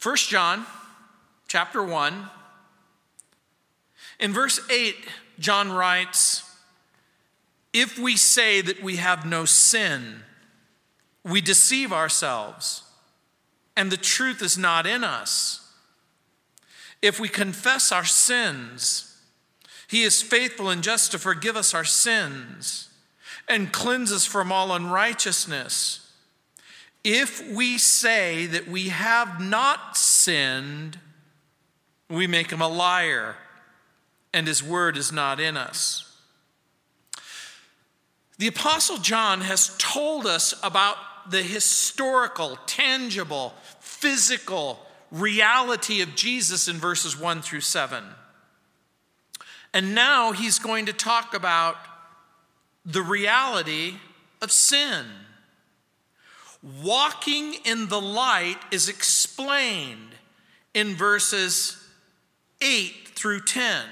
1 John chapter 1 in verse 8 John writes if we say that we have no sin we deceive ourselves and the truth is not in us if we confess our sins he is faithful and just to forgive us our sins and cleanse us from all unrighteousness. If we say that we have not sinned, we make him a liar, and his word is not in us. The Apostle John has told us about the historical, tangible, physical reality of Jesus in verses 1 through 7. And now he's going to talk about the reality of sin. Walking in the light is explained in verses 8 through 10.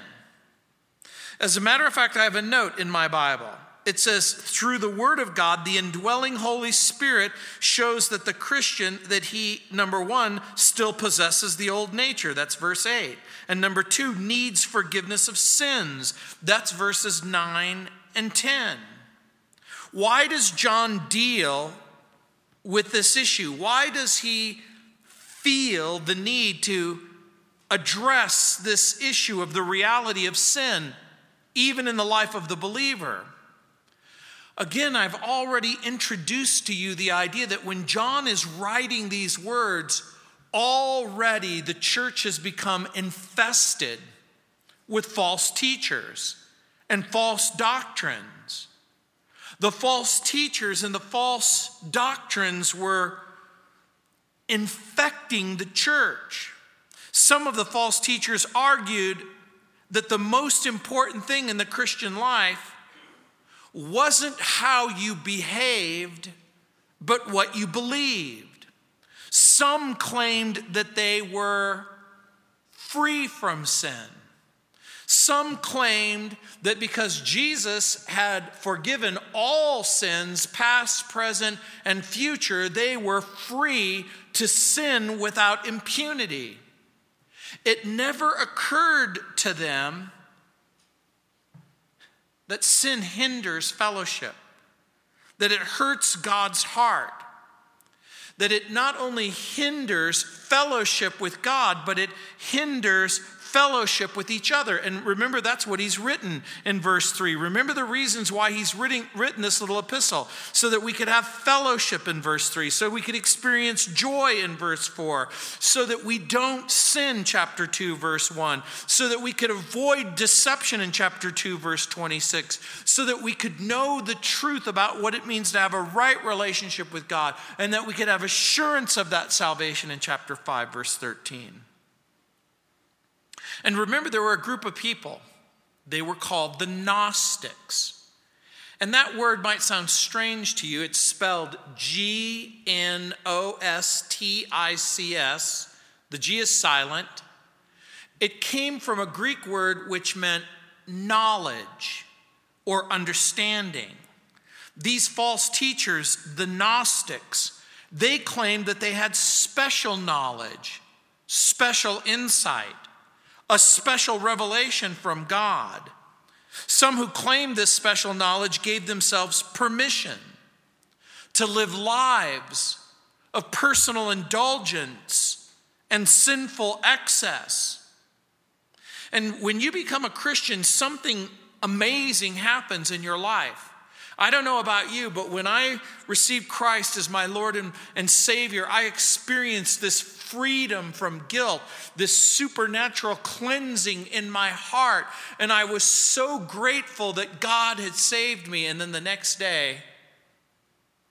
As a matter of fact, I have a note in my Bible. It says through the word of god the indwelling holy spirit shows that the christian that he number one still possesses the old nature. That's verse 8 and number two needs forgiveness of sins. That's verses 9 and 10 why does john deal with this issue why does he feel the need to address this issue of the reality of sin even in the life of the believer Again, I've already introduced to you the idea that when John is writing these words, already the church has become infested with false teachers and false doctrines. The false teachers and the false doctrines were infecting the church. Some of the false teachers argued that the most important thing in the Christian life wasn't how you behaved, but what you believed. Some claimed that they were free from sin. Some claimed that because Jesus had forgiven all sins, past, present, and future, they were free to sin without impunity. It never occurred to them that sin hinders fellowship, that it hurts God's heart, that it not only hinders fellowship with God, but it hinders fellowship with each other. And remember, that's what he's written in verse 3. Remember the reasons why he's written, written this little epistle so that we could have fellowship in verse 3, so we could experience joy in verse 4, so that we don't sin, chapter 2, verse 1, so that we could avoid deception in chapter 2, verse 26, so that we could know the truth about what it means to have a right relationship with God, and that we could have assurance of that salvation in chapter 5, verse 13. And remember, there were a group of people. They were called the Gnostics. And that word might sound strange to you. It's spelled G N O S T I C S. The G is silent. It came from a Greek word which meant knowledge or understanding. These false teachers, the Gnostics, they claimed that they had special knowledge, special insight a special revelation from God. Some who claimed this special knowledge gave themselves permission to live lives of personal indulgence and sinful excess. And when you become a Christian, something amazing happens in your life. I don't know about you, but when I received Christ as my Lord and, and Savior, I experienced this freedom from guilt, this supernatural cleansing in my heart. And I was so grateful that God had saved me. And then the next day,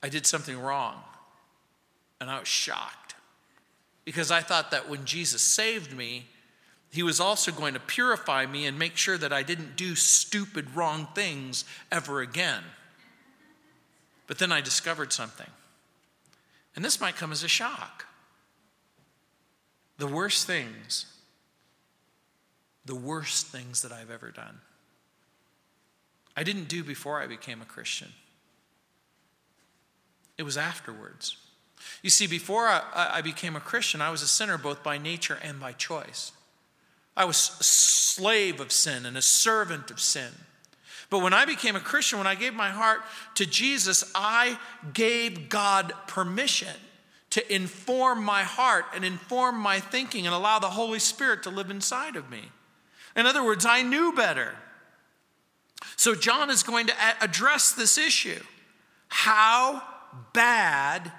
I did something wrong. And I was shocked because I thought that when Jesus saved me, he was also going to purify me and make sure that I didn't do stupid, wrong things ever again. But then I discovered something. And this might come as a shock. The worst things, the worst things that I've ever done, I didn't do before I became a Christian. It was afterwards. You see, before I, I became a Christian, I was a sinner both by nature and by choice. I was a slave of sin and a servant of sin. But when I became a Christian, when I gave my heart to Jesus, I gave God permission to inform my heart and inform my thinking and allow the Holy Spirit to live inside of me. In other words, I knew better. So John is going to address this issue. How bad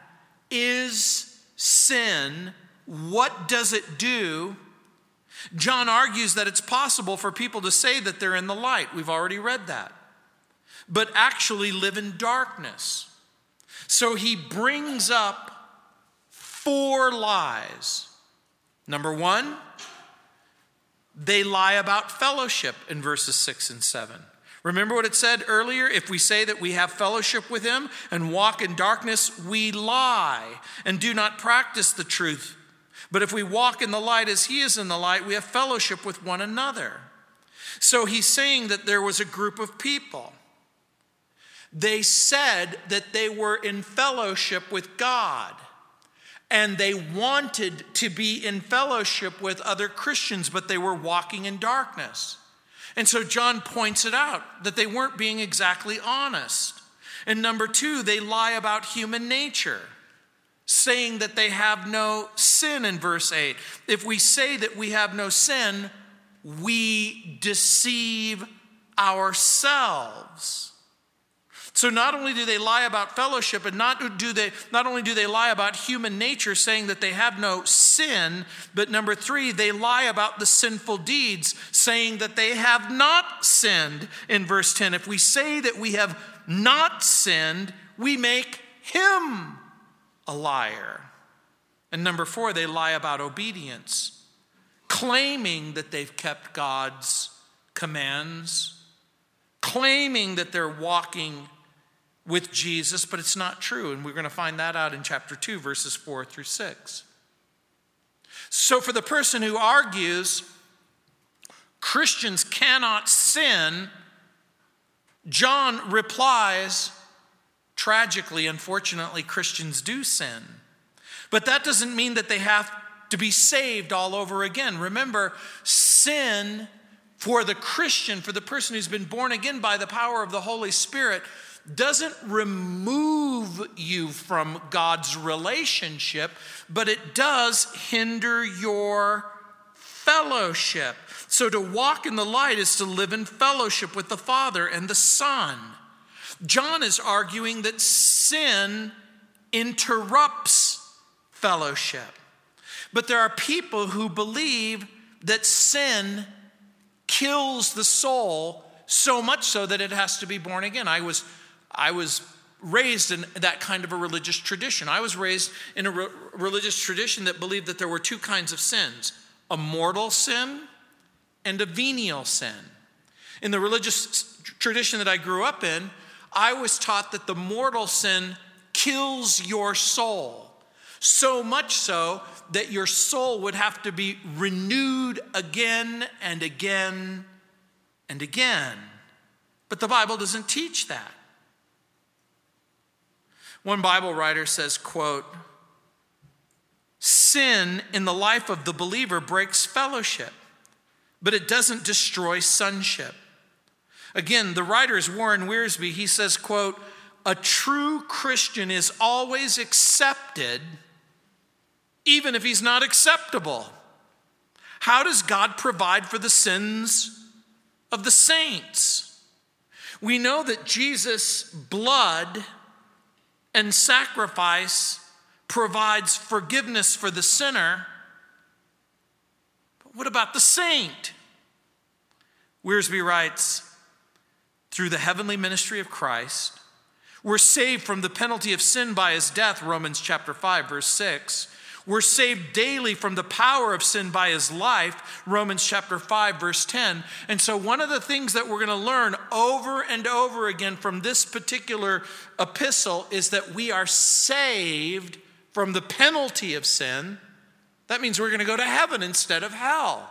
is sin? What does it do? John argues that it's possible for people to say that they're in the light. We've already read that. But actually live in darkness. So he brings up four lies. Number one, they lie about fellowship in verses 6 and 7. Remember what it said earlier? If we say that we have fellowship with him and walk in darkness, we lie and do not practice the truth. But if we walk in the light as he is in the light, we have fellowship with one another. So he's saying that there was a group of people. They said that they were in fellowship with God and they wanted to be in fellowship with other Christians, but they were walking in darkness. And so John points it out that they weren't being exactly honest. And number two, they lie about human nature saying that they have no sin in verse 8. If we say that we have no sin, we deceive ourselves. So not only do they lie about fellowship, and not do they not only do they lie about human nature, saying that they have no sin, but number three, they lie about the sinful deeds, saying that they have not sinned in verse 10. If we say that we have not sinned, we make him a liar. And number four, they lie about obedience, claiming that they've kept God's commands, claiming that they're walking with Jesus, but it's not true. And we're going to find that out in chapter 2, verses 4 through 6. So, for the person who argues Christians cannot sin, John replies, Tragically, unfortunately, Christians do sin. But that doesn't mean that they have to be saved all over again. Remember, sin for the Christian, for the person who's been born again by the power of the Holy Spirit, doesn't remove you from God's relationship, but it does hinder your fellowship. So to walk in the light is to live in fellowship with the Father and the Son. John is arguing that sin interrupts fellowship. But there are people who believe that sin kills the soul so much so that it has to be born again. I was, I was raised in that kind of a religious tradition. I was raised in a re- religious tradition that believed that there were two kinds of sins a mortal sin and a venial sin. In the religious tradition that I grew up in, I was taught that the mortal sin kills your soul. So much so that your soul would have to be renewed again and again and again. But the Bible doesn't teach that. One Bible writer says, quote, Sin in the life of the believer breaks fellowship, but it doesn't destroy sonship. Again, the writer is Warren Wiersbe. He says, quote, a true Christian is always accepted even if he's not acceptable. How does God provide for the sins of the saints? We know that Jesus' blood and sacrifice provides forgiveness for the sinner. But what about the saint? Wiersbe writes, through the heavenly ministry of Christ. We're saved from the penalty of sin by his death, Romans chapter 5, verse 6. We're saved daily from the power of sin by his life, Romans chapter 5, verse 10. And so, one of the things that we're going to learn over and over again from this particular epistle is that we are saved from the penalty of sin. That means we're going to go to heaven instead of hell.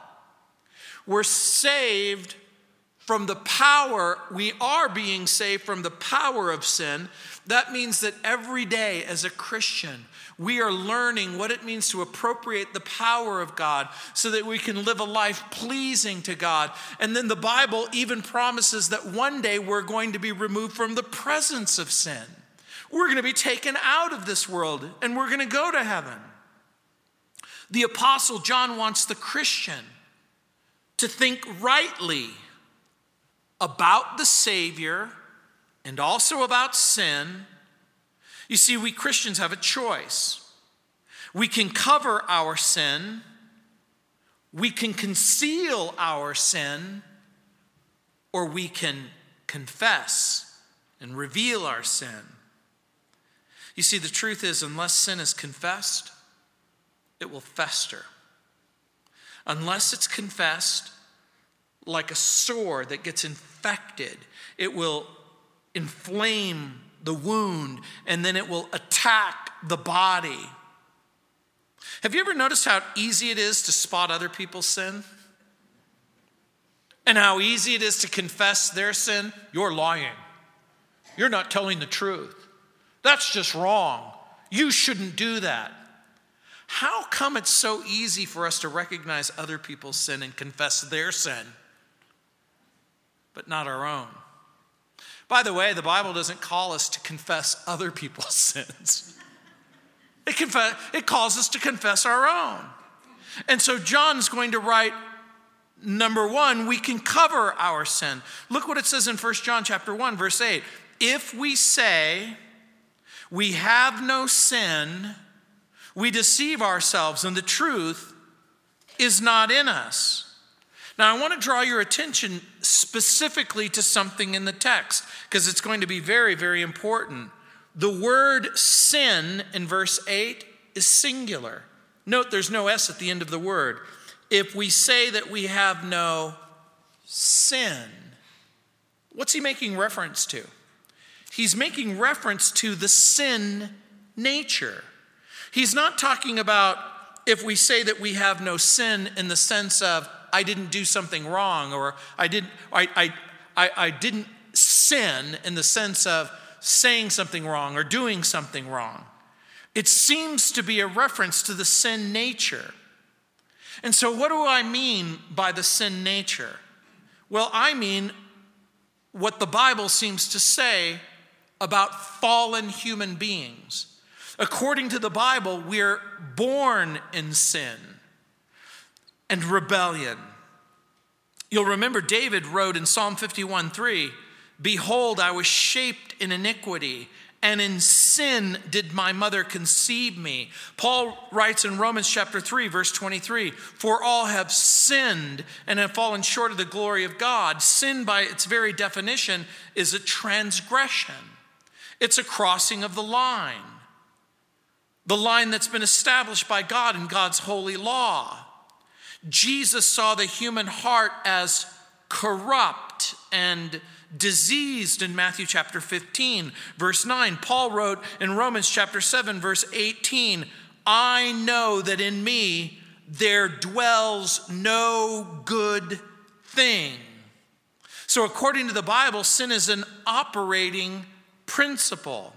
We're saved from the power, we are being saved from the power of sin. That means that every day as a Christian, we are learning what it means to appropriate the power of God so that we can live a life pleasing to God. And then the Bible even promises that one day we're going to be removed from the presence of sin. We're going to be taken out of this world and we're going to go to heaven. The Apostle John wants the Christian to think rightly about the Savior and also about sin you see, we Christians have a choice. We can cover our sin, we can conceal our sin, or we can confess and reveal our sin. You see, the truth is, unless sin is confessed, it will fester. Unless it's confessed, like a sore that gets infected, it will inflame the wound, and then it will attack the body. Have you ever noticed how easy it is to spot other people's sin? And how easy it is to confess their sin? You're lying. You're not telling the truth. That's just wrong. You shouldn't do that. How come it's so easy for us to recognize other people's sin and confess their sin, but not our own? By the way, the Bible doesn't call us to confess other people's sins. It, confess, it calls us to confess our own. And so John's going to write number 1, we can cover our sin. Look what it says in 1 John chapter 1 verse 8. If we say we have no sin, we deceive ourselves and the truth is not in us. Now, I want to draw your attention specifically to something in the text because it's going to be very, very important. The word sin in verse 8 is singular. Note there's no S at the end of the word. If we say that we have no sin, what's he making reference to? He's making reference to the sin nature. He's not talking about if we say that we have no sin in the sense of I didn't do something wrong or I didn't, I, I, I, I didn't sin in the sense of saying something wrong or doing something wrong. It seems to be a reference to the sin nature. And so, what do I mean by the sin nature? Well, I mean what the Bible seems to say about fallen human beings. According to the Bible, we're born in sin and rebellion. You'll remember David wrote in Psalm 51 3 Behold, I was shaped in iniquity, and in sin did my mother conceive me. Paul writes in Romans chapter 3, verse 23 For all have sinned and have fallen short of the glory of God. Sin, by its very definition, is a transgression, it's a crossing of the line, the line that's been established by God in God's holy law. Jesus saw the human heart as corrupt and diseased in Matthew chapter 15, verse 9. Paul wrote in Romans chapter 7, verse 18, I know that in me there dwells no good thing. So, according to the Bible, sin is an operating principle.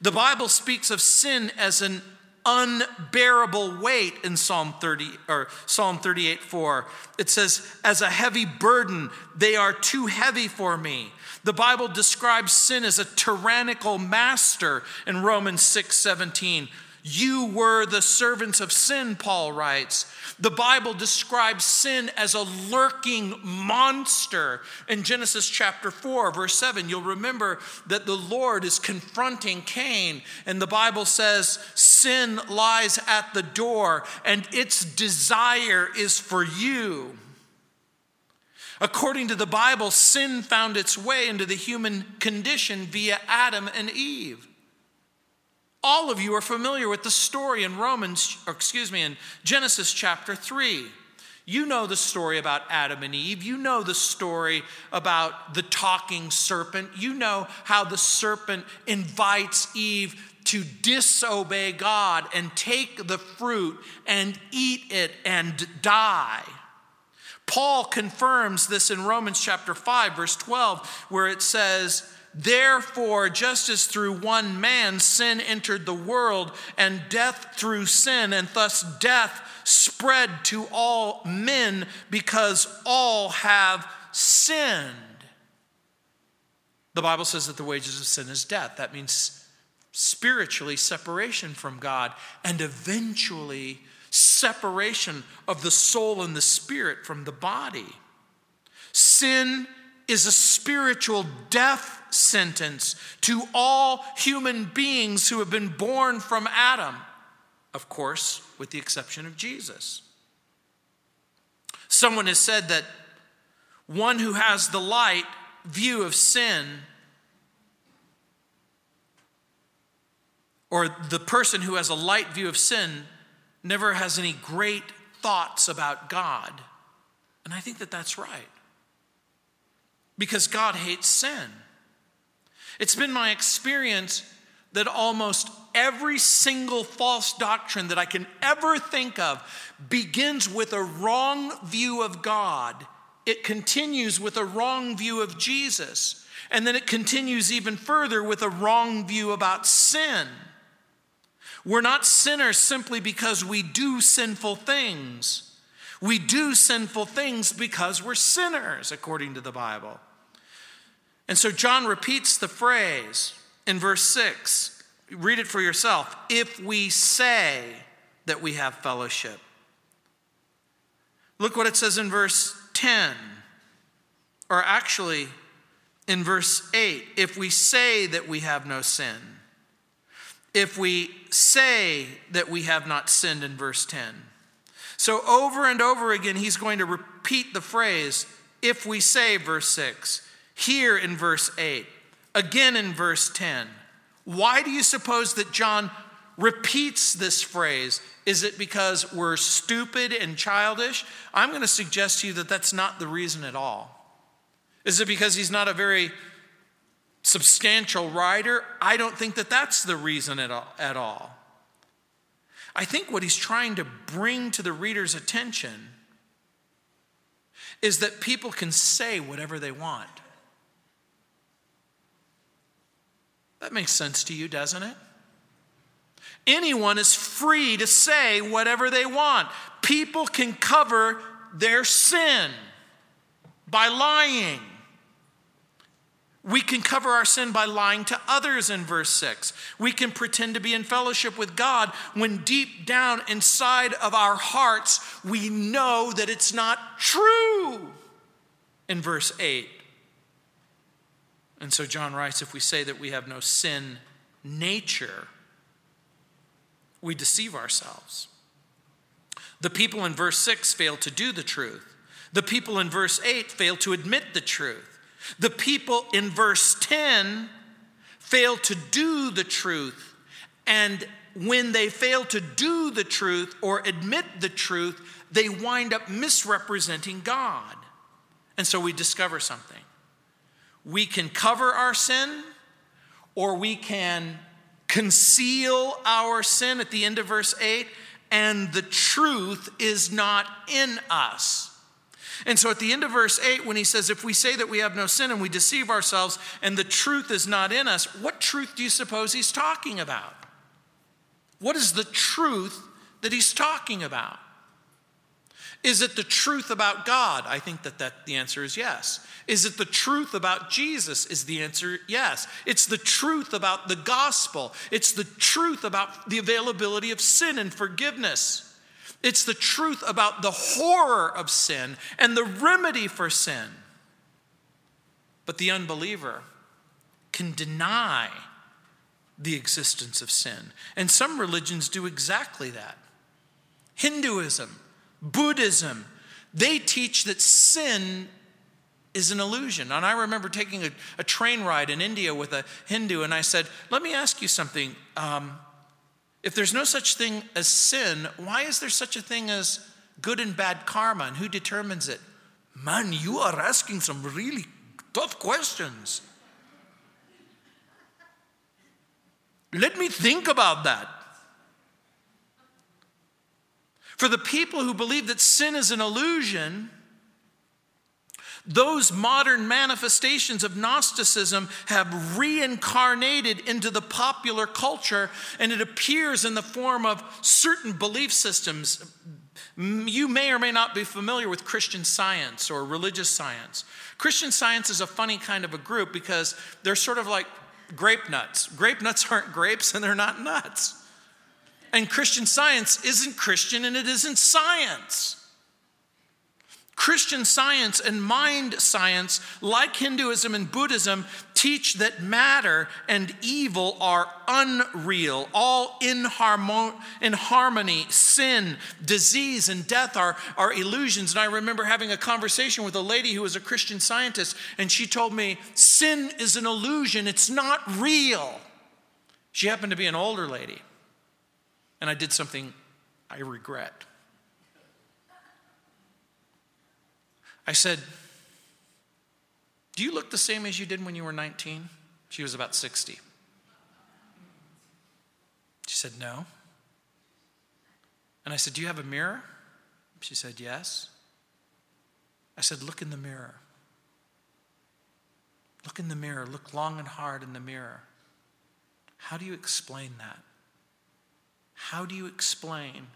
The Bible speaks of sin as an unbearable weight in Psalm 30 or Psalm 38 4. It says, As a heavy burden, they are too heavy for me. The Bible describes sin as a tyrannical master in Romans 6 17. You were the servants of sin, Paul writes. The Bible describes sin as a lurking monster. In Genesis chapter 4, verse 7, you'll remember that the Lord is confronting Cain, and the Bible says, Sin lies at the door, and its desire is for you. According to the Bible, sin found its way into the human condition via Adam and Eve. All of you are familiar with the story in Romans, excuse me, in Genesis chapter 3. You know the story about Adam and Eve. You know the story about the talking serpent. You know how the serpent invites Eve to disobey God and take the fruit and eat it and die. Paul confirms this in Romans chapter 5, verse 12, where it says, Therefore, just as through one man sin entered the world, and death through sin, and thus death spread to all men because all have sinned. The Bible says that the wages of sin is death. That means spiritually separation from God and eventually separation of the soul and the spirit from the body. Sin is a spiritual death sentence to all human beings who have been born from Adam, of course, with the exception of Jesus. Someone has said that one who has the light view of sin, or the person who has a light view of sin, never has any great thoughts about God. And I think that that's right. Because God hates sin. It's been my experience that almost every single false doctrine that I can ever think of begins with a wrong view of God. It continues with a wrong view of Jesus. And then it continues even further with a wrong view about sin. We're not sinners simply because we do sinful things. We do sinful things because we're sinners, according to the Bible. And so John repeats the phrase in verse 6. Read it for yourself. If we say that we have fellowship. Look what it says in verse 10, or actually in verse 8. If we say that we have no sin if we say that we have not sinned in verse 10. So, over and over again, he's going to repeat the phrase, if we say, verse 6, here in verse 8, again in verse 10. Why do you suppose that John repeats this phrase? Is it because we're stupid and childish? I'm going to suggest to you that that's not the reason at all. Is it because he's not a very substantial writer, I don't think that that's the reason at all, at all. I think what he's trying to bring to the reader's attention is that people can say whatever they want. That makes sense to you, doesn't it? Anyone is free to say whatever they want. People can cover their sin by lying. We can cover our sin by lying to others in verse 6. We can pretend to be in fellowship with God when deep down inside of our hearts we know that it's not true in verse 8. And so John writes if we say that we have no sin nature, we deceive ourselves. The people in verse 6 fail to do the truth. The people in verse 8 fail to admit the truth. The people in verse 10 fail to do the truth. And when they fail to do the truth or admit the truth, they wind up misrepresenting God. And so we discover something. We can cover our sin, or we can conceal our sin at the end of verse 8, and the truth is not in us. And so at the end of verse 8, when he says, If we say that we have no sin and we deceive ourselves and the truth is not in us, what truth do you suppose he's talking about? What is the truth that he's talking about? Is it the truth about God? I think that, that the answer is yes. Is it the truth about Jesus? Is the answer yes. It's the truth about the gospel. It's the truth about the availability of sin and forgiveness. It's the truth about the horror of sin and the remedy for sin. But the unbeliever can deny the existence of sin. And some religions do exactly that. Hinduism, Buddhism, they teach that sin is an illusion. And I remember taking a, a train ride in India with a Hindu, and I said, Let me ask you something. Um, if there's no such thing as sin, why is there such a thing as good and bad karma? And who determines it? Man, you are asking some really tough questions. Let me think about that. For the people who believe that sin is an illusion, Those modern manifestations of Gnosticism have reincarnated into the popular culture, and it appears in the form of certain belief systems. You may or may not be familiar with Christian science or religious science. Christian science is a funny kind of a group because they're sort of like grape nuts. Grape nuts aren't grapes and they're not nuts. And Christian science isn't Christian and it isn't science. Christian science and mind science, like Hinduism and Buddhism, teach that matter and evil are unreal, all in, harmon- in harmony. Sin, disease, and death are, are illusions. And I remember having a conversation with a lady who was a Christian scientist, and she told me, Sin is an illusion, it's not real. She happened to be an older lady. And I did something I regret. I said, Do you look the same as you did when you were 19? She was about 60. She said, No. And I said, Do you have a mirror? She said, Yes. I said, Look in the mirror. Look in the mirror. Look long and hard in the mirror. How do you explain that? How do you explain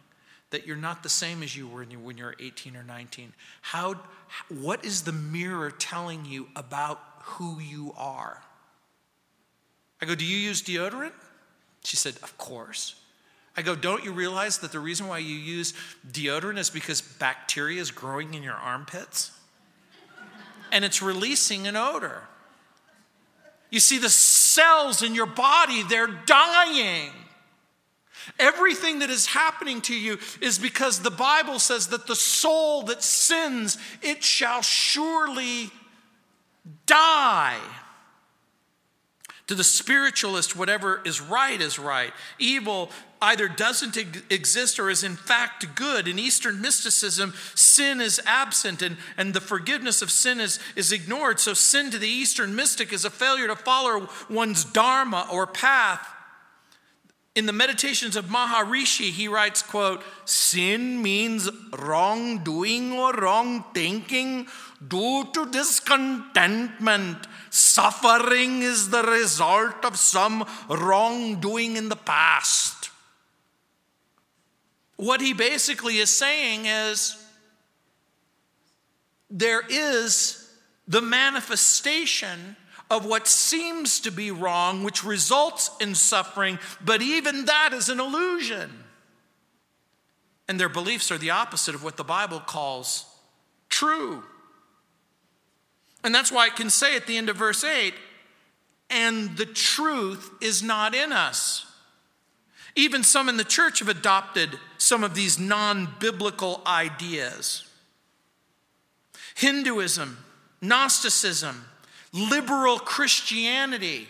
that you're not the same as you were when you were 18 or 19? How, what is the mirror telling you about who you are? I go, Do you use deodorant? She said, Of course. I go, Don't you realize that the reason why you use deodorant is because bacteria is growing in your armpits? And it's releasing an odor. You see, the cells in your body, they're dying. Everything that is happening to you is because the Bible says that the soul that sins, it shall surely die. To the spiritualist, whatever is right is right. Evil either doesn't exist or is in fact good. In Eastern mysticism, sin is absent and, and the forgiveness of sin is, is ignored. So, sin to the Eastern mystic is a failure to follow one's dharma or path in the meditations of maharishi he writes quote sin means wrongdoing or wrong thinking. Due to discontentment suffering is the result of some wrongdoing in the past. What he basically is saying is there is the manifestation of what seems to be wrong, which results in suffering, but even that is an illusion. And their beliefs are the opposite of what the Bible calls true. And that's why it can say at the end of verse 8, and the truth is not in us. Even some in the church have adopted some of these non biblical ideas. Hinduism, Gnosticism, liberal Christianity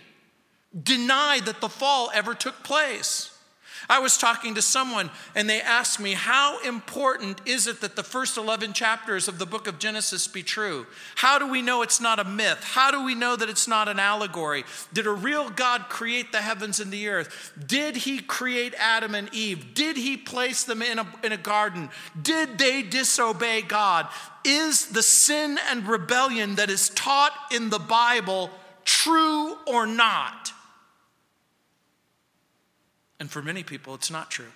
denied that the fall ever took place. I was talking to someone and they asked me, How important is it that the first 11 chapters of the book of Genesis be true? How do we know it's not a myth? How do we know that it's not an allegory? Did a real God create the heavens and the earth? Did he create Adam and Eve? Did he place them in a, in a garden? Did they disobey God? Is the sin and rebellion that is taught in the Bible true or not? And for many people, it's not true.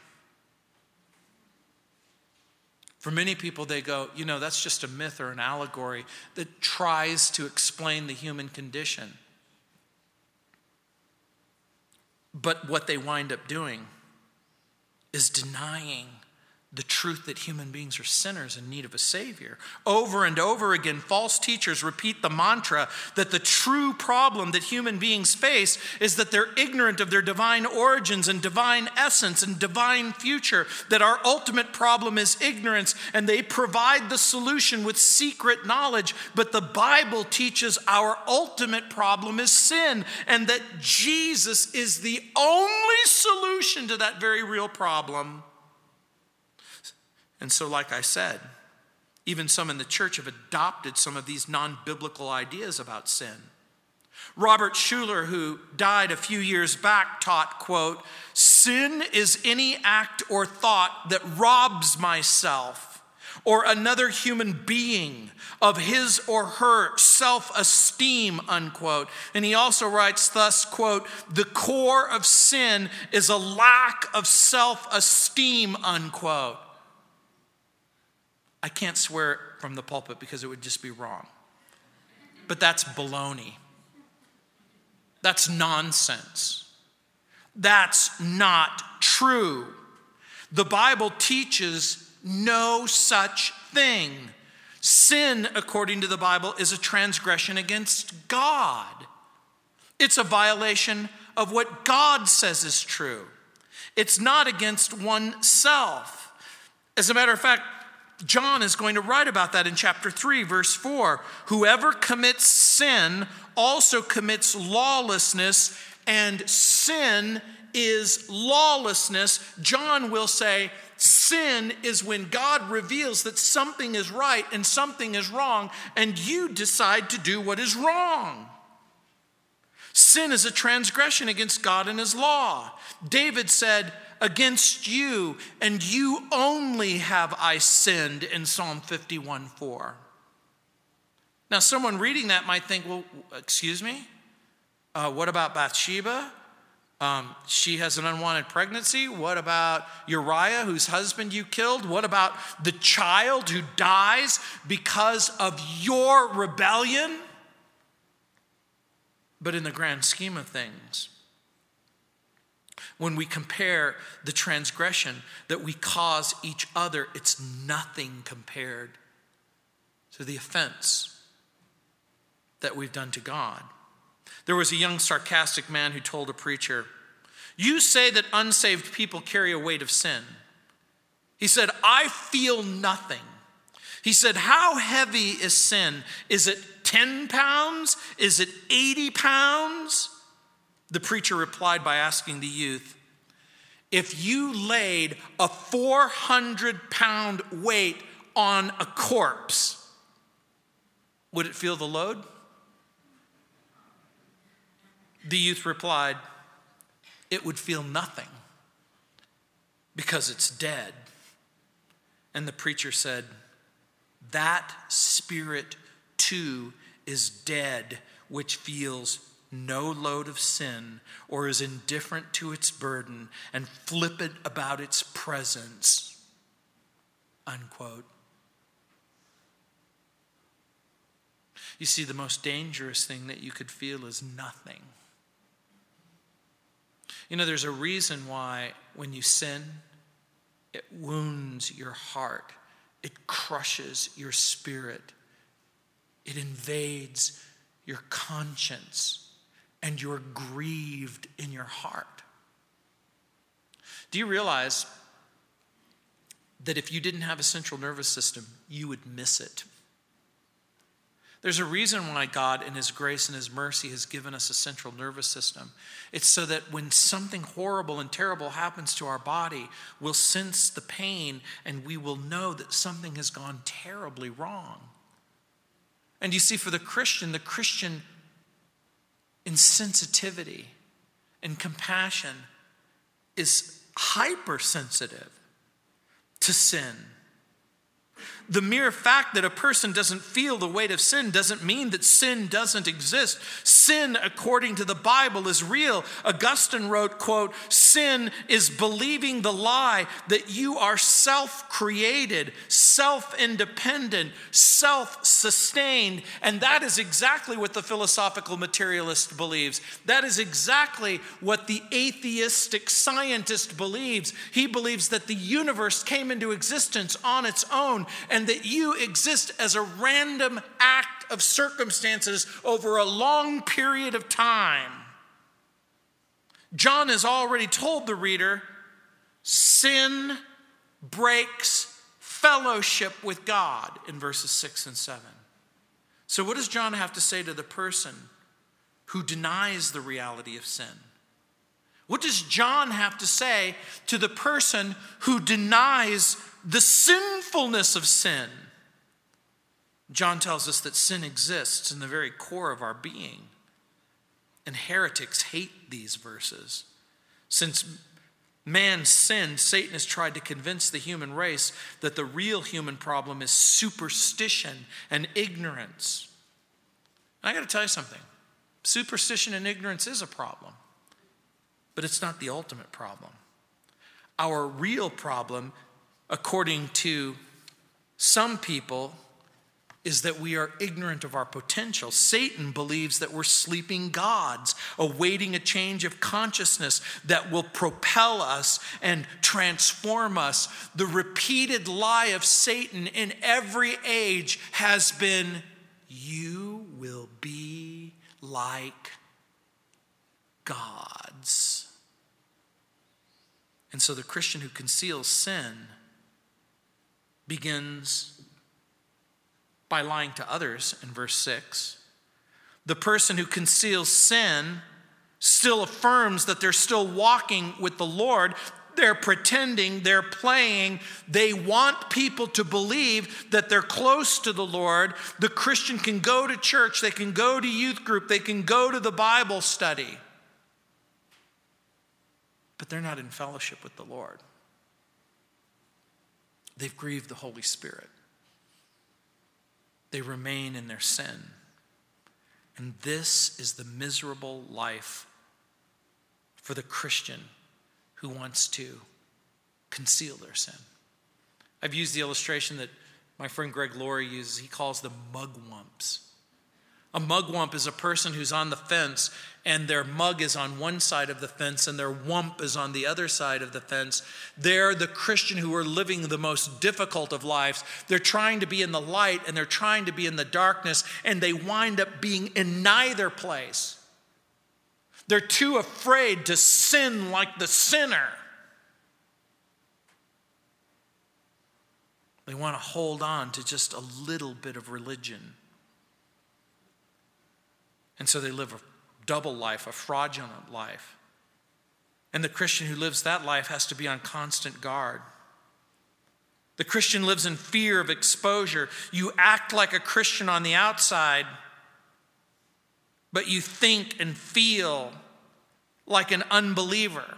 For many people, they go, you know, that's just a myth or an allegory that tries to explain the human condition. But what they wind up doing is denying the truth that human beings are sinners in need of a Savior. Over and over again, false teachers repeat the mantra that the true problem that human beings face is that they're ignorant of their divine origins and divine essence and divine future, that our ultimate problem is ignorance, and they provide the solution with secret knowledge. But the Bible teaches our ultimate problem is sin, and that Jesus is the only solution to that very real problem. And so, like I said, even some in the church have adopted some of these non biblical ideas about sin. Robert Schuller, who died a few years back, taught, quote, sin is any act or thought that robs myself or another human being of his or her self-esteem unquote and he also writes thus quote the core of sin is a lack of self-esteem unquote i can't swear from the pulpit because it would just be wrong but that's baloney that's nonsense that's not true the bible teaches no such thing. Sin, according to the Bible, is a transgression against God. It's a violation of what God says is true. It's not against oneself. As a matter of fact, John is going to write about that in chapter 3, verse 4. Whoever commits sin also commits lawlessness, and sin is lawlessness. John will say, Sin is when God reveals that something is right and something is wrong, and you decide to do what is wrong. Sin is a transgression against God and His law. David said, Against you and you only have I sinned in Psalm 51 4. Now, someone reading that might think, Well, excuse me? Uh, what about Bathsheba? Um, she has an unwanted pregnancy. What about Uriah, whose husband you killed? What about the child who dies because of your rebellion? But in the grand scheme of things, when we compare the transgression that we cause each other, it's nothing compared to the offense that we've done to God. There was a young sarcastic man who told a preacher, You say that unsaved people carry a weight of sin. He said, I feel nothing. He said, How heavy is sin? Is it 10 pounds? Is it 80 pounds? The preacher replied by asking the youth, If you laid a 400 pound weight on a corpse, would it feel the load? The youth replied, It would feel nothing because it's dead. And the preacher said, That spirit too is dead, which feels no load of sin or is indifferent to its burden and flippant about its presence. Unquote. You see, the most dangerous thing that you could feel is nothing. You know, there's a reason why when you sin, it wounds your heart, it crushes your spirit, it invades your conscience, and you're grieved in your heart. Do you realize that if you didn't have a central nervous system, you would miss it? There's a reason why God, in His grace and His mercy, has given us a central nervous system. It's so that when something horrible and terrible happens to our body, we'll sense the pain and we will know that something has gone terribly wrong. And you see, for the Christian, the Christian insensitivity and compassion is hypersensitive to sin the mere fact that a person doesn't feel the weight of sin doesn't mean that sin doesn't exist. Sin, according to the Bible, is real. Augustine wrote, quote, sin is believing the lie that you are self-created, self-independent, self-sustained. And that is exactly what the philosophical materialist believes. That is exactly what the atheistic scientist believes. He believes that the universe came into existence on its own and and that you exist as a random act of circumstances over a long period of time. John has already told the reader sin breaks fellowship with God in verses 6 and 7. So, what does John have to say to the person who denies the reality of sin? What does John have to say to the person who denies the sinfulness of sin. John tells us that sin exists in the very core of our being. And heretics hate these verses, since Man sinned. Satan has tried to convince the human race that the real human problem is superstition and ignorance. And I got to tell you something superstition and ignorance is a problem, but it's not the ultimate problem. Our real problem, according to some people, is that we are ignorant of our potential. Satan believes that we're sleeping gods, awaiting a change of consciousness that will propel us and transform us. The repeated lie of Satan in every age has been you will be like gods. And so the Christian who conceals sin begins by lying to others in verse 6. The person who conceals sin still affirms that they're still walking with the Lord. They're pretending, they're playing. They want people to believe that they're close to the Lord. The Christian can go to church, they can go to youth group, they can go to the Bible study. But they're not in fellowship with the Lord. They've grieved the Holy Spirit they remain in their sin. And this is the miserable life for the Christian who wants to conceal their sin. I've used the illustration that my friend Greg Laurie uses. He calls them mugwumps. A mugwump is a person who's on the fence and their mug is on one side of the fence and their wump is on the other side of the fence. They're the Christian who are living the most difficult of lives. They're trying to be in the light and they're trying to be in the darkness, and they wind up being in neither place. They're too afraid to sin like the sinner. They want to hold on to just a little bit of religion. And so they live double life, a fraudulent life. And the Christian who lives that life has to be on constant guard. The Christian lives in fear of exposure. You act like a Christian on the outside, but you think and feel like an unbeliever.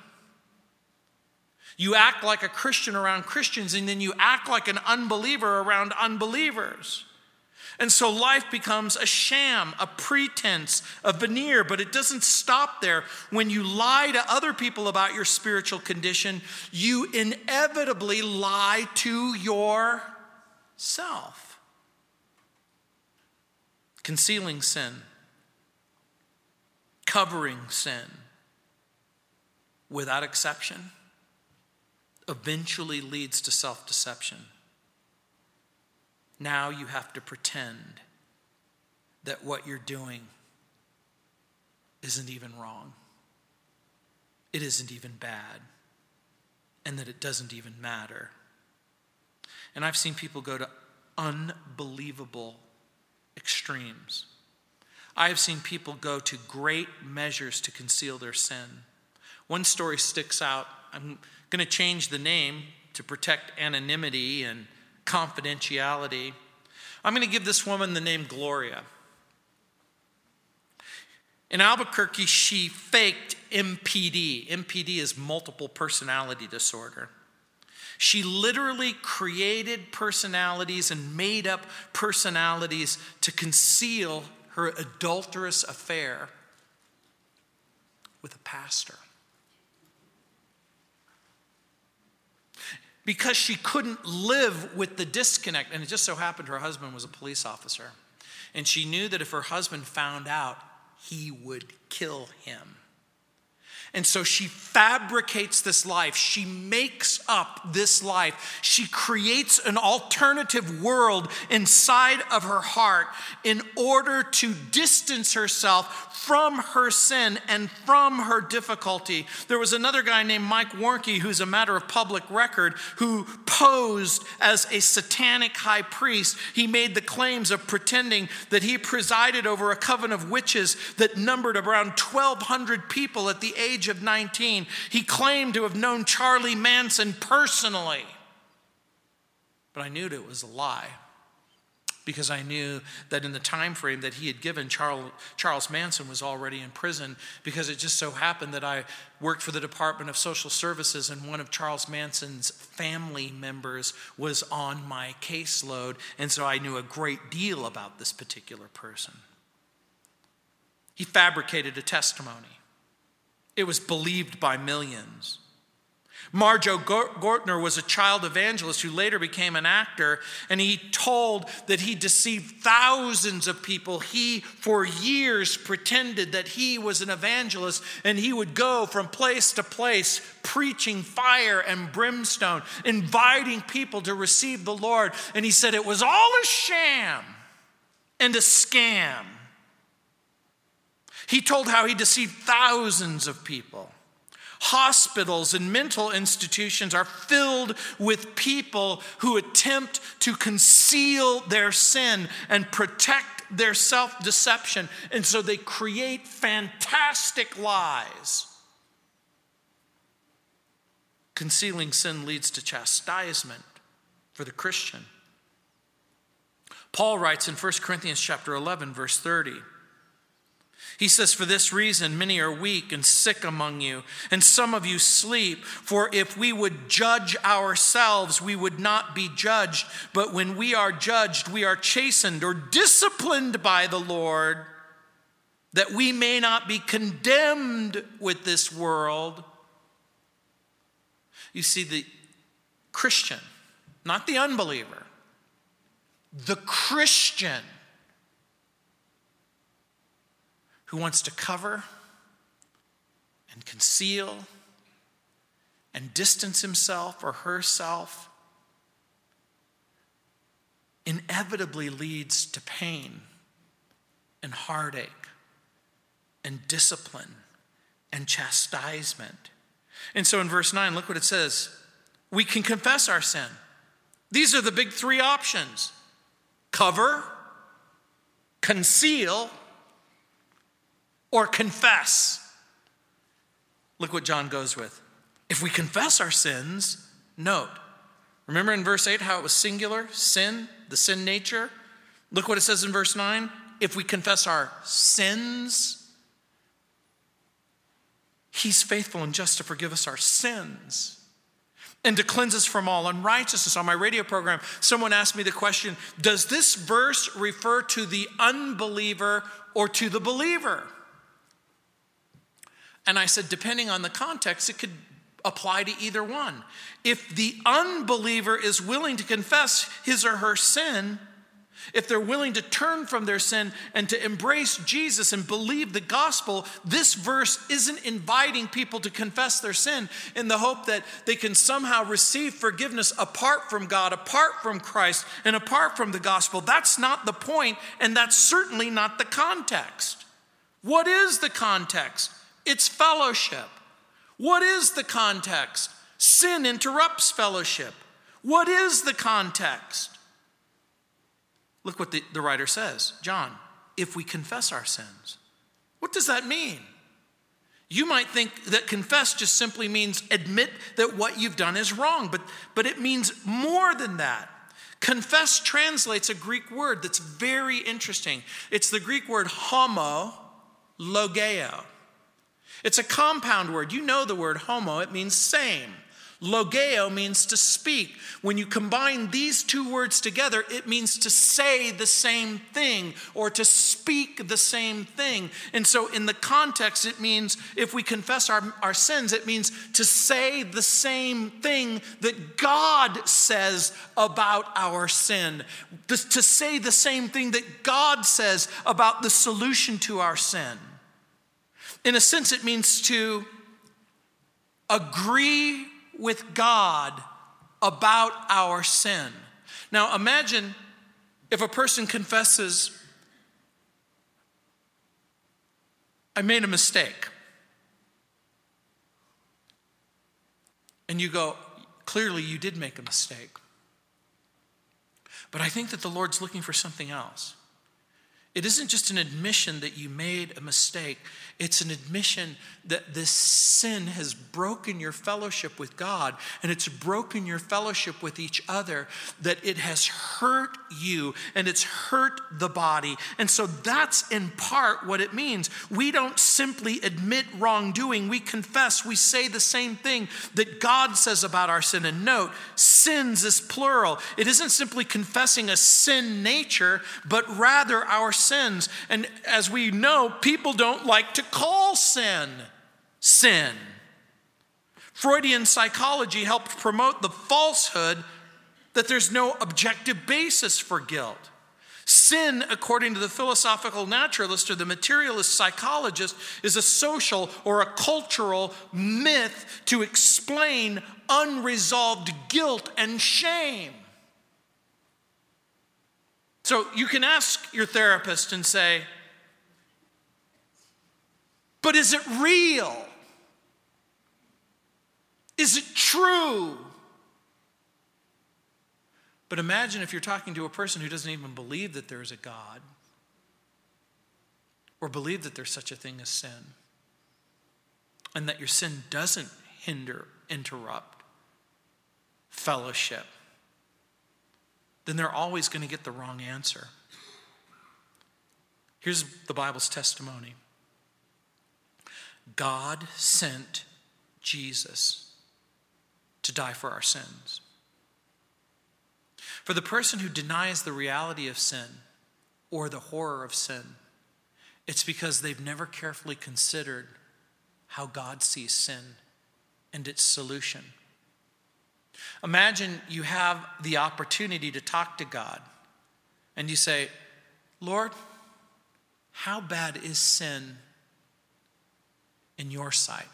You act like a Christian around Christians, and then you act like an unbeliever around unbelievers. And so life becomes a sham, a pretense, a veneer, but it doesn't stop there. When you lie to other people about your spiritual condition, you inevitably lie to yourself. Concealing sin, covering sin, without exception, eventually leads to self deception. Now you have to pretend that what you're doing isn't even wrong, it isn't even bad, and that it doesn't even matter. And I've seen people go to unbelievable extremes. I have seen people go to great measures to conceal their sin. One story sticks out. I'm going to change the name to protect anonymity and confidentiality. I'm going to give this woman the name Gloria. In Albuquerque, she faked MPD. MPD is multiple personality disorder. She literally created personalities and made up personalities to conceal her adulterous affair with a pastor. Because she couldn't live with the disconnect. And it just so happened her husband was a police officer. And she knew that if her husband found out, he would kill him. And so she fabricates this life. She makes up this life. She creates an alternative world inside of her heart in order to distance herself from her sin and from her difficulty. There was another guy named Mike Warnke, who's a matter of public record, who posed as a satanic high priest. He made the claims of pretending that he presided over a coven of witches that numbered around 1,200 people at the age age of 19. He claimed to have known Charlie Manson personally. But I knew it was a lie. because I knew that in the time frame that he had given, Charles Manson was already in prison because it just so happened that I worked for the Department of Social Services and one of Charles Manson's family members was on my caseload, and so I knew a great deal about this particular person. He fabricated a testimony. It was believed by millions. Marjoe Gortner was a child evangelist who later became an actor, and he told that he deceived thousands of people. He, for years, pretended that he was an evangelist, and he would go from place to place preaching fire and brimstone, inviting people to receive the Lord. And he said it was all a sham and a scam. He told how he deceived thousands of people. Hospitals and mental institutions are filled with people who attempt to conceal their sin and protect their self deception. And so they create fantastic lies. Concealing sin leads to chastisement for the Christian. Paul writes in 1 Corinthians chapter 11 verse 30 he says, For this reason, many are weak and sick among you, and some of you sleep. For if we would judge ourselves, we would not be judged. But when we are judged, we are chastened or disciplined by the Lord, that we may not be condemned with this world. You see, the Christian, not the unbeliever, the Christian who wants to cover and conceal and distance himself or herself inevitably leads to pain and heartache and discipline and chastisement. And so in verse 9, look what it says we can confess our sin. These are the big three options cover, conceal, or confess. Look what John goes with. If we confess our sins, note, remember in verse 8 how it was singular, sin, the sin nature? Look what it says in verse 9. If we confess our sins, He's faithful and just to forgive us our sins and to cleanse us from all unrighteousness. On my radio program, someone asked me the question Does this verse refer to the unbeliever or to the believer? And I said, depending on the context, it could apply to either one. If the unbeliever is willing to confess his or her sin, if they're willing to turn from their sin and to embrace Jesus and believe the gospel, this verse isn't inviting people to confess their sin in the hope that they can somehow receive forgiveness apart from God, apart from Christ, and apart from the gospel. That's not the point, and that's certainly not the context. What is the context? It's fellowship. What is the context? Sin interrupts fellowship. What is the context? Look what the, the writer says John, if we confess our sins. What does that mean? You might think that confess just simply means admit that what you've done is wrong, but, but it means more than that. Confess translates a Greek word that's very interesting. It's the Greek word homo logeo. It's a compound word. You know the word homo, it means same. Logeo means to speak. When you combine these two words together, it means to say the same thing or to speak the same thing. And so, in the context, it means if we confess our, our sins, it means to say the same thing that God says about our sin, to say the same thing that God says about the solution to our sin. In a sense, it means to agree with God about our sin. Now, imagine if a person confesses, I made a mistake. And you go, clearly you did make a mistake. But I think that the Lord's looking for something else. It isn't just an admission that you made a mistake, it's an admission that this sin has broken your fellowship with God and it's broken your fellowship with each other, that it has hurt you and it's hurt the body. And so that's in part what it means. We don't simply admit wrongdoing, we confess, we say the same thing that God says about our sin. And note, sins is plural. It isn't simply confessing a sin nature, but rather our sins. And as we know, people don't like to call sin sin. Freudian psychology helped promote the falsehood that there's no objective basis for guilt. Sin, according to the philosophical naturalist or the materialist psychologist, is a social or a cultural myth to explain unresolved guilt and shame. So you can ask your therapist and say, but is it real? Is it true? But imagine if you're talking to a person who doesn't even believe that there is a God or believe that there's such a thing as sin and that your sin doesn't hinder, interrupt fellowship, then they're always going to get the wrong answer. Here's the Bible's testimony God sent Jesus to die for our sins. For the person who denies the reality of sin or the horror of sin, it's because they've never carefully considered how God sees sin and its solution. Imagine you have the opportunity to talk to God and you say, Lord, how bad is sin in your sight.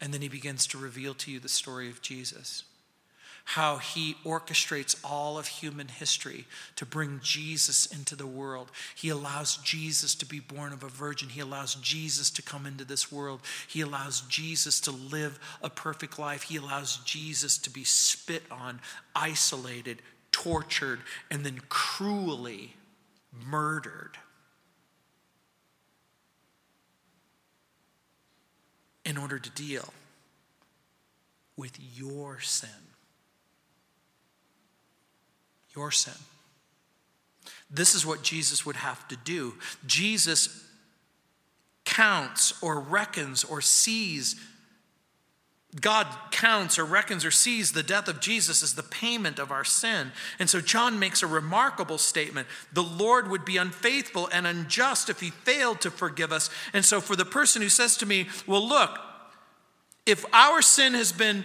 And then he begins to reveal to you the story of Jesus. How he orchestrates all of human history to bring Jesus into the world. He allows Jesus to be born of a virgin. He allows Jesus to come into this world. He allows Jesus to live a perfect life. He allows Jesus to be spit on, isolated, tortured, and then cruelly murdered in order to deal with your sin. Your sin. This is what Jesus would have to do. Jesus counts or reckons or sees God counts or reckons or sees the death of Jesus as the payment of our sin. And so John makes a remarkable statement. The Lord would be unfaithful and unjust if he failed to forgive us. And so for the person who says to me, Well, look, if our sin has been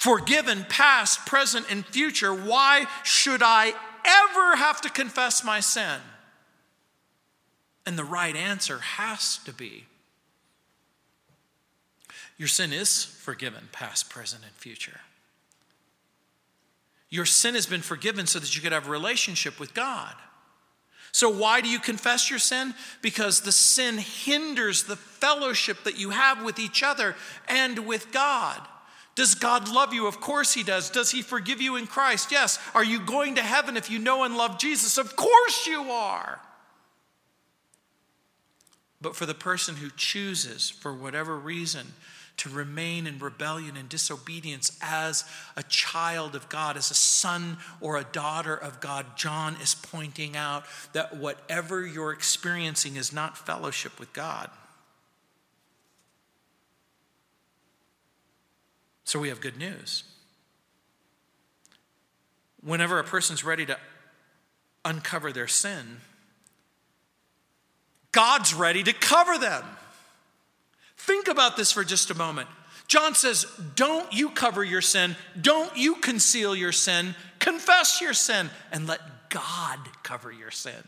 forgiven, past, present, and future, why should I ever have to confess my sin? And the right answer has to be your sin is forgiven, past, present, and future. Your sin has been forgiven so that you could have a relationship with God. So, why do you confess your sin? Because the sin hinders the fellowship that you have with each other and with God. Does God love you? Of course He does. Does He forgive you in Christ? Yes. Are you going to heaven if you know and love Jesus? Of course you are. But for the person who chooses, for whatever reason, to remain in rebellion and disobedience as a child of God, as a son or a daughter of God, John is pointing out that whatever you're experiencing is not fellowship with God. So we have good news. Whenever a person's ready to uncover their sin, God's ready to cover them. Think about this for just a moment. John says, Don't you cover your sin, don't you conceal your sin, confess your sin, and let God cover your sin.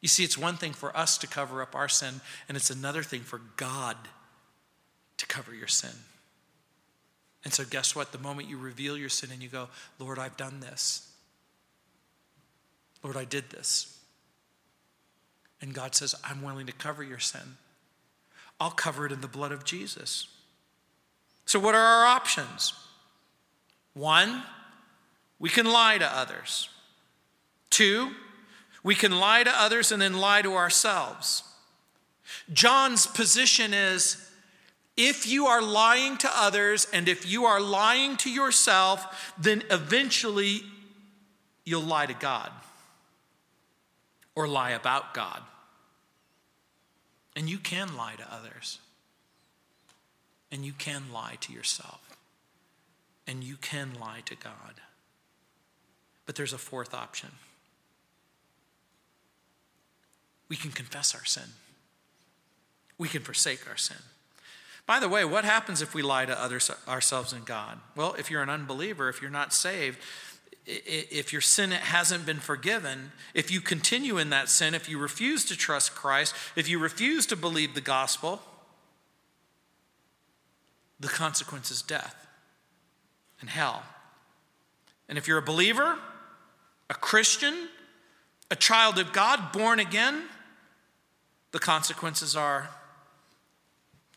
You see, it's one thing for us to cover up our sin, and it's another thing for God to cover your sin. And so, guess what? The moment you reveal your sin and you go, Lord, I've done this. Lord, I did this. And God says, I'm willing to cover your sin. I'll cover it in the blood of Jesus. So, what are our options? One, we can lie to others. Two, we can lie to others and then lie to ourselves. John's position is if you are lying to others and if you are lying to yourself, then eventually you'll lie to God or lie about God. And you can lie to others. And you can lie to yourself. And you can lie to God. But there's a fourth option we can confess our sin, we can forsake our sin. By the way, what happens if we lie to others, ourselves and God? Well, if you're an unbeliever, if you're not saved, if your sin hasn't been forgiven, if you continue in that sin, if you refuse to trust Christ, if you refuse to believe the gospel, the consequence is death and hell. And if you're a believer, a Christian, a child of God, born again, the consequences are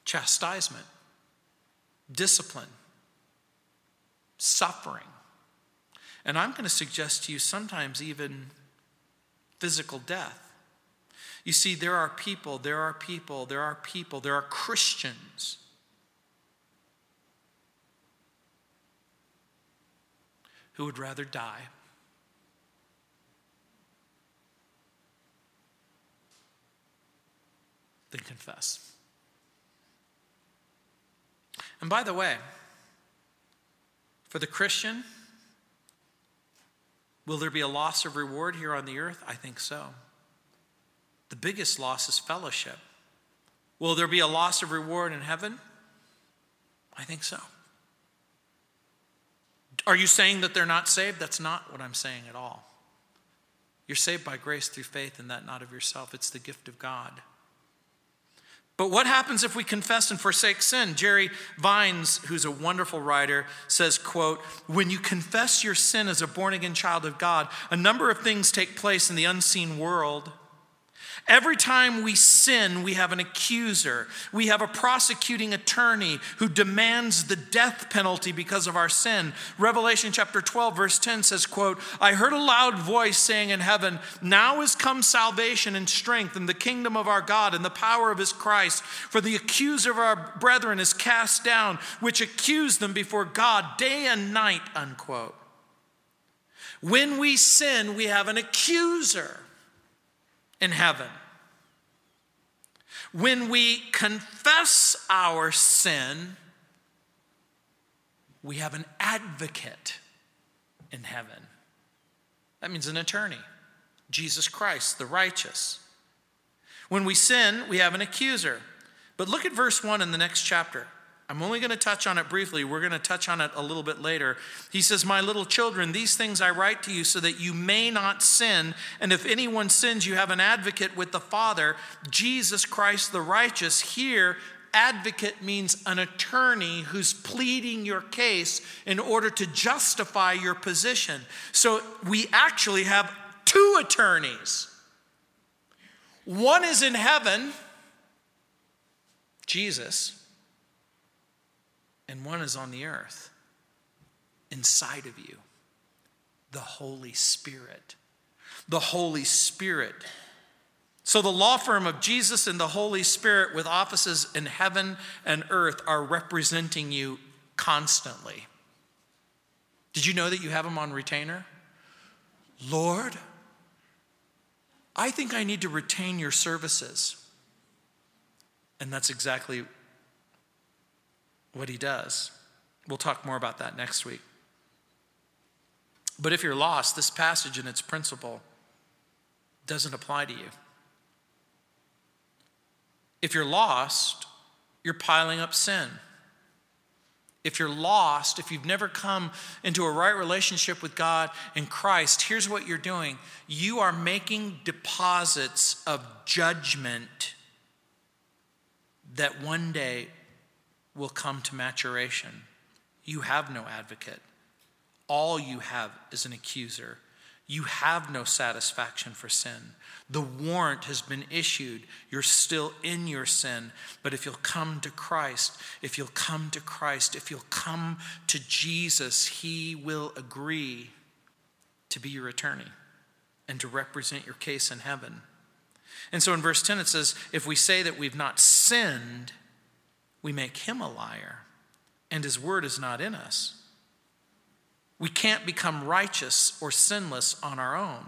chastisement, discipline, suffering. And I'm going to suggest to you sometimes even physical death. You see, there are people, there are people, there are people, there are Christians who would rather die than confess. And by the way, for the Christian, will there be a loss of reward here on the earth? I think so. The biggest loss is fellowship. Will there be a loss of reward in heaven? I think so. Are you saying that they're not saved? That's not what I'm saying at all. You're saved by grace through faith, and that not of yourself. It's the gift of God. But what happens if we confess and forsake sin? Jerry Vines, who's a wonderful writer, says, quote, "When you confess your sin as a born-again child of God, a number of things take place in the unseen world. Every time we sin, we have an accuser. We have a prosecuting attorney who demands the death penalty because of our sin. Revelation chapter 12 verse 10 says, quote, I heard a loud voice saying in heaven, now is come salvation and strength and the kingdom of our God and the power of his Christ. For the accuser of our brethren is cast down, which accused them before God day and night, unquote. When we sin, we have an accuser in heaven. When we confess our sin, we have an advocate in heaven. That means an attorney, Jesus Christ, the righteous. When we sin, we have an accuser. But look at verse 1 in the next chapter. I'm only going to touch on it briefly. We're going to touch on it a little bit later. He says, My little children, these things I write to you so that you may not sin. And if anyone sins, you have an advocate with the Father, Jesus Christ the righteous. Here, advocate means an attorney who's pleading your case in order to justify your position. So we actually have two attorneys. One is in heaven, Jesus and one is on the earth inside of you the Holy Spirit. The Holy Spirit. So, the law firm of Jesus and the Holy Spirit, with offices in heaven and earth, are representing you constantly. Did you know that you have them on retainer? Lord, I think I need to retain your services. And that's exactly what he does. We'll talk more about that next week. But if you're lost, this passage and its principle doesn't apply to you. If you're lost, you're piling up sin. If you're lost, if you've never come into a right relationship with God and Christ, here's what you're doing you are making deposits of judgment that one day will come to maturation. You have no advocate. All you have is an accuser. You have no satisfaction for sin. The warrant has been issued. You're still in your sin. But if you'll come to Christ, if you'll come to Christ, if you'll come to Jesus, He will agree to be your attorney. and to represent your case in heaven. And so in verse 10 it says, If we say that we've not sinned, we make him a liar, and his word is not in us. We can't become righteous or sinless on our own.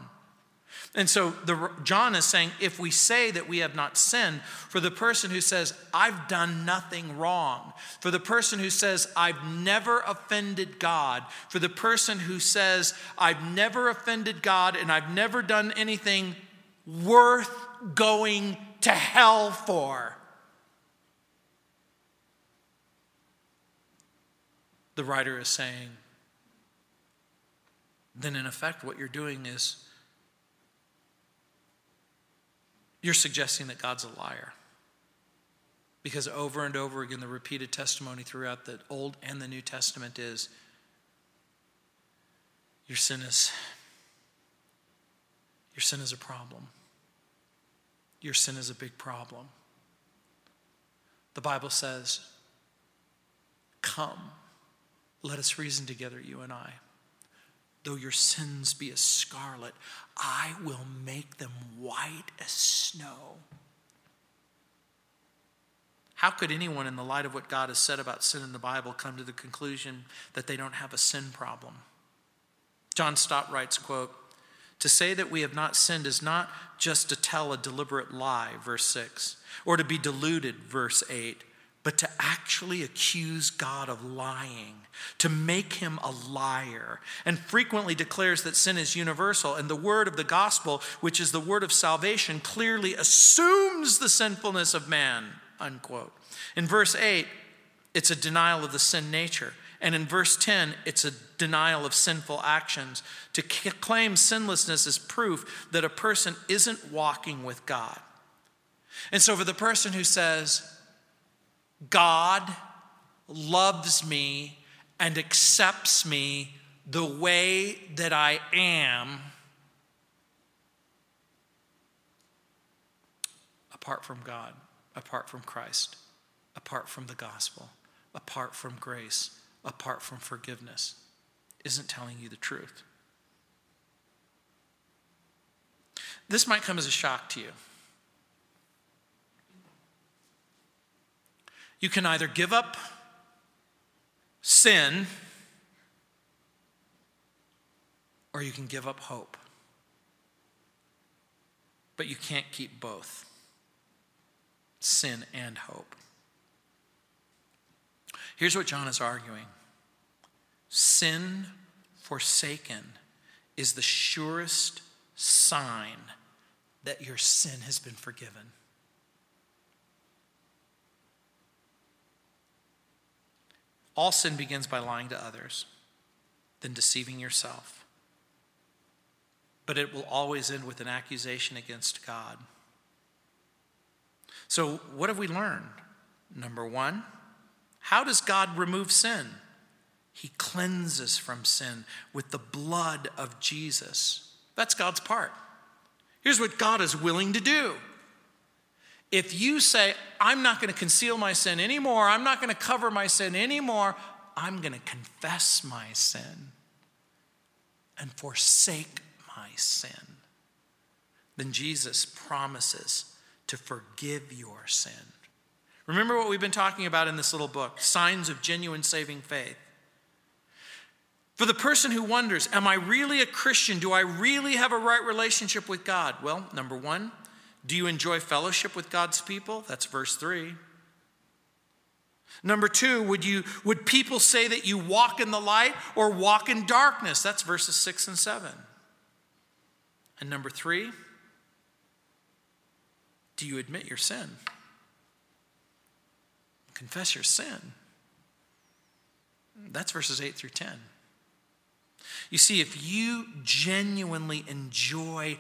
And so the, John is saying if we say that we have not sinned, for the person who says, I've done nothing wrong, for the person who says, I've never offended God, for the person who says, I've never offended God and I've never done anything worth going to hell for. The writer is saying, then in effect, what you're doing is you're suggesting that God's a liar. Because over and over again, the repeated testimony throughout the Old and the New Testament is your sin is your sin is a problem. Your sin is a big problem. The Bible says, Come, let us reason together, you and I. Though your sins be as scarlet, I will make them white as snow. How could anyone, in the light of what God has said about sin in the Bible, come to the conclusion that they don't have a sin problem? John Stott writes, quote, to say that we have not sinned is not just to tell a deliberate lie, verse 6, or to be deluded, verse 8, but to actually accuse God of lying, to make him a liar, and frequently declares that sin is universal. And the word of the gospel, which is the word of salvation, clearly assumes the sinfulness of man, unquote. In verse 8, it's a denial of the sin nature. And in verse 10, it's a denial of sinful actions. To claim sinlessness is proof that a person isn't walking with God. And so, for the person who says, God loves me and accepts me the way that I am, apart from God, apart from Christ, apart from the gospel, apart from grace, apart from forgiveness, isn't telling you the truth. This might come as a shock to you. You can either give up sin or you can give up hope. But you can't keep both sin and hope. Here's what John is arguing sin forsaken is the surest sign that your sin has been forgiven. All sin begins by lying to others, then deceiving yourself. But it will always end with an accusation against God. So, what have we learned? Number one, how does God remove sin? He cleanses from sin with the blood of Jesus. That's God's part. Here's what God is willing to do if you say, I'm not going to conceal my sin anymore, I'm not going to cover my sin anymore, I'm going to confess my sin and forsake my sin, then Jesus promises to forgive your sin. Remember what we've been talking about in this little book signs of genuine saving faith. For the person who wonders, Am I really a Christian? Do I really have a right relationship with God? Well, number one, do you enjoy fellowship with God's people? That's verse 3. Number two, would, you, would people say that you walk in the light or walk in darkness? That's verses 6 and 7. And number three, do you admit your sin? Confess your sin. That's verses 8 through 10. You see, if you genuinely enjoy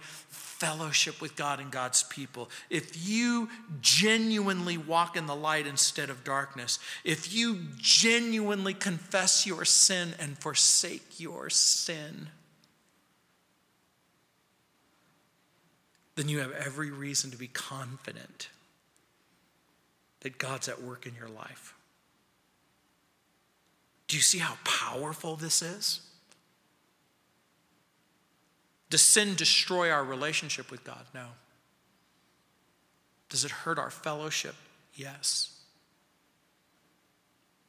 fellowship with God and God's people, if you genuinely walk in the light instead of darkness, if you genuinely confess your sin and forsake your sin, then you have every reason to be confident that God's at work in your life. Do you see how powerful this is? Does sin destroy our relationship with God? No. Does it hurt our fellowship? Yes.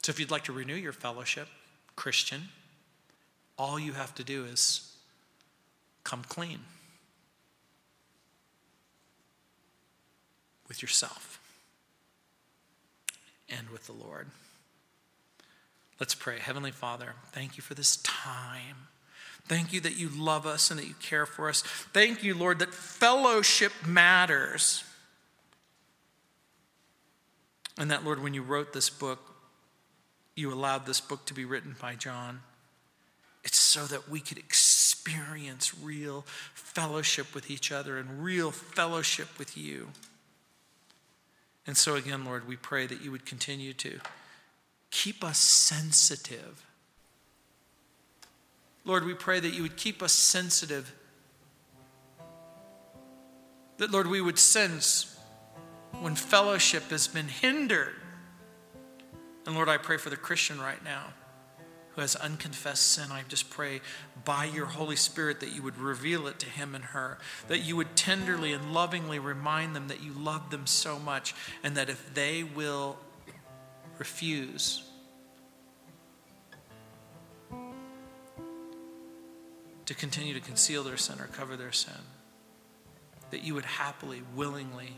So if you'd like to renew your fellowship, Christian, all you have to do is come clean with yourself and with the Lord. Let's pray. Heavenly Father, thank you for this time. Thank you that you love us and that you care for us. Thank you, Lord, that fellowship matters. And that, Lord, when you wrote this book, you allowed this book to be written by John. It's so that we could experience real fellowship with each other and real fellowship with you. And so, again, Lord, we pray that you would continue to keep us sensitive. Lord, we pray that you would keep us sensitive. That, Lord, we would sense when fellowship has been hindered. And Lord, I pray for the Christian right now who has unconfessed sin, I just pray by your Holy Spirit that you would reveal it to him and her, that you would tenderly and lovingly remind them that you love them so much, and that if they will refuse to continue to conceal their sin or cover their sin, that you would happily, willingly,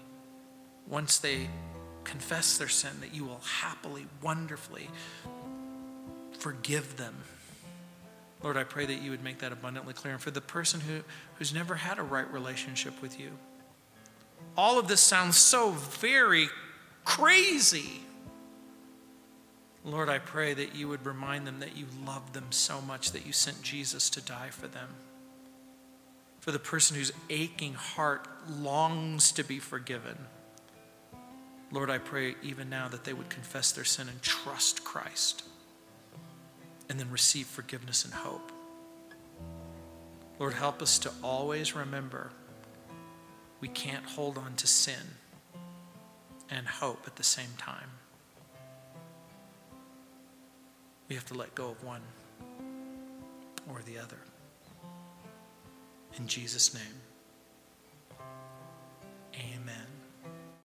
once they confess their sin, that you will happily, wonderfully forgive them. Lord, I pray that you would make that abundantly clear. And for the person who, who's never had a right relationship with you, all of this sounds so very crazy. Lord, I pray that you would remind them that you love them so much that you sent Jesus to die for them. For the person whose aching heart longs to be forgiven, Lord, I pray even now that they would confess their sin and trust Christ and then receive forgiveness and hope. Lord, help us to always remember we can't hold on to sin and hope at the same time. We have to let go of one or the other. In Jesus' name, amen.